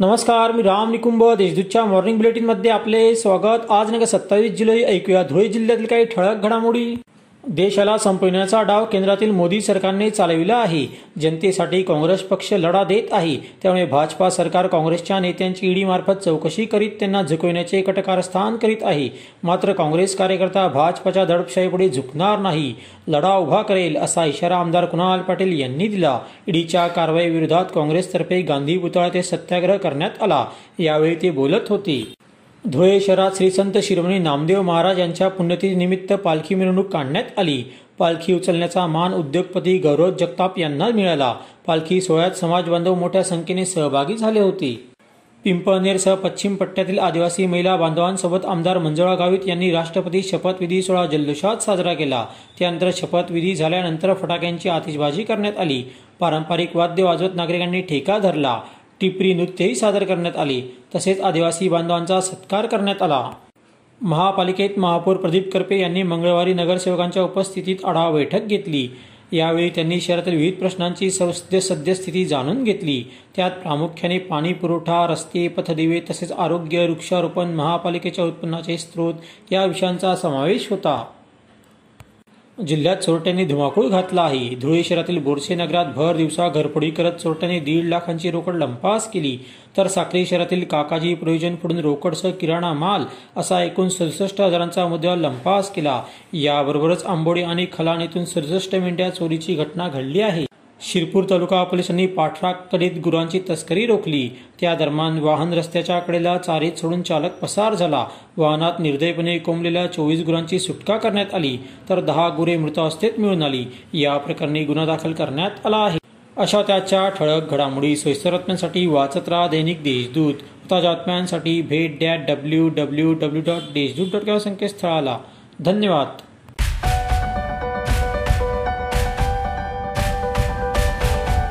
नमस्कार मी राम निकुंभ देशदूतच्या मॉर्निंग बुलेटिनमध्ये आपले स्वागत. आज नका सत्तावीस जुलै ऐकूया धुळे जिल्ह्यातील काही ठळक घडामोडी. देशाला संपविण्याचा डाव केंद्रातील मोदी सरकारने चालविला आहे. जनतेसाठी काँग्रेस पक्ष लढा देत आहे. त्यामुळे भाजपा सरकार काँग्रेसच्या नेत्यांची ईडी मार्फत चौकशी करीत त्यांना झुकविण्याचे कटकारस्थान करीत आहे. मात्र काँग्रेस कार्यकर्ता भाजपच्या दडपशाहीपुढे झुकणार नाही. लढा उभा करेल असा इशारा आमदार कुणाल पाटील यांनी दिला. ईडीच्या कारवाईविरोधात काँग्रेसतर्फे गांधी पुतळा ते सत्याग्रह करण्यात आला. यावेळी ते बोलत होते. धुळे शहरात श्री संत शिरोमणी नामदेव महाराज यांच्या पुण्यतिथीनिमित्त पालखी मिरवणूक काढण्यात आली. पालखी उचलण्याचा मान उद्योगपती गौरव जगताप यांना मिळाला. पालखी सोहळ्यात समाज बांधव मोठ्या संख्येने सहभागी झाले होते. पिंपळनेरसह पश्चिम पट्ट्यातील आदिवासी महिला बांधवांसोबत आमदार मंजुळा गावित यांनी राष्ट्रपती शपथविधी सोहळा जल्लोषात साजरा केला. त्यानंतर शपथविधी झाल्यानंतर फटाक्यांची आतिषबाजी करण्यात आली. पारंपरिक वाद्य वाजवत नागरिकांनी ठेका धरला. टिपरी नृत्यही सादर करण्यात आले. तसेच आदिवासी बांधवांचा सत्कार करण्यात आला. महापालिकेत महापौर प्रदीप करपे यांनी मंगळवारी नगरसेवकांच्या उपस्थितीत आढावा बैठक घेतली. यावेळी त्यांनी शहरातील विविध प्रश्नांची सद्य सद्यस्थिती जाणून घेतली. त्यात प्रामुख्याने पाणी पुरवठा रस्ते पथदिवे तसेच आरोग्य वृक्षारोपण महापालिकेच्या उत्पन्नाचे स्रोत या विषयांचा समावेश होता. जिल्ह्यात चोरट्यांनी धुमाकूळ घातला आहे. धुळे शहरातील बोरसे नगरात भर दिवसा घरफोडी करत चोरट्यांनी दीड लाखांची रोकड लंपास केली. तर साक्री शहरातील काकाजी प्रयोजन पडून रोकडसह किराणा माल असा एकूण सदुसष्ट हजारांचा मुद्दा लंपास केला. याबरोबरच आंबोडी आणि खलान येथून सदुसष्ट मेंढ्या चोरीची घटना घडली आहे. शिरपूर तालुका पोलिसांनी पाठराकडीत गुरांची तस्करी रोखली. त्या दरम्यान वाहन रस्त्याच्या कडेला चारीत सोडून चालक पसार झाला. वाहनात निर्दयपणे कोंबलेल्या चोवीस गुरांची सुटका करण्यात आली तर दहा गुरे मृतावस्थेत मिळून आली. या प्रकरणी गुन्हा दाखल करण्यात आला आहे. अशा त्याच्या ठळक घडामोडी सोयीस्कर बातम्यांसाठी वाचत राहा दैनिक देशदूत. ताज्या बातम्यांसाठी भेट that W W W dot Deshdoot dot संकेतस्थळाला. धन्यवाद.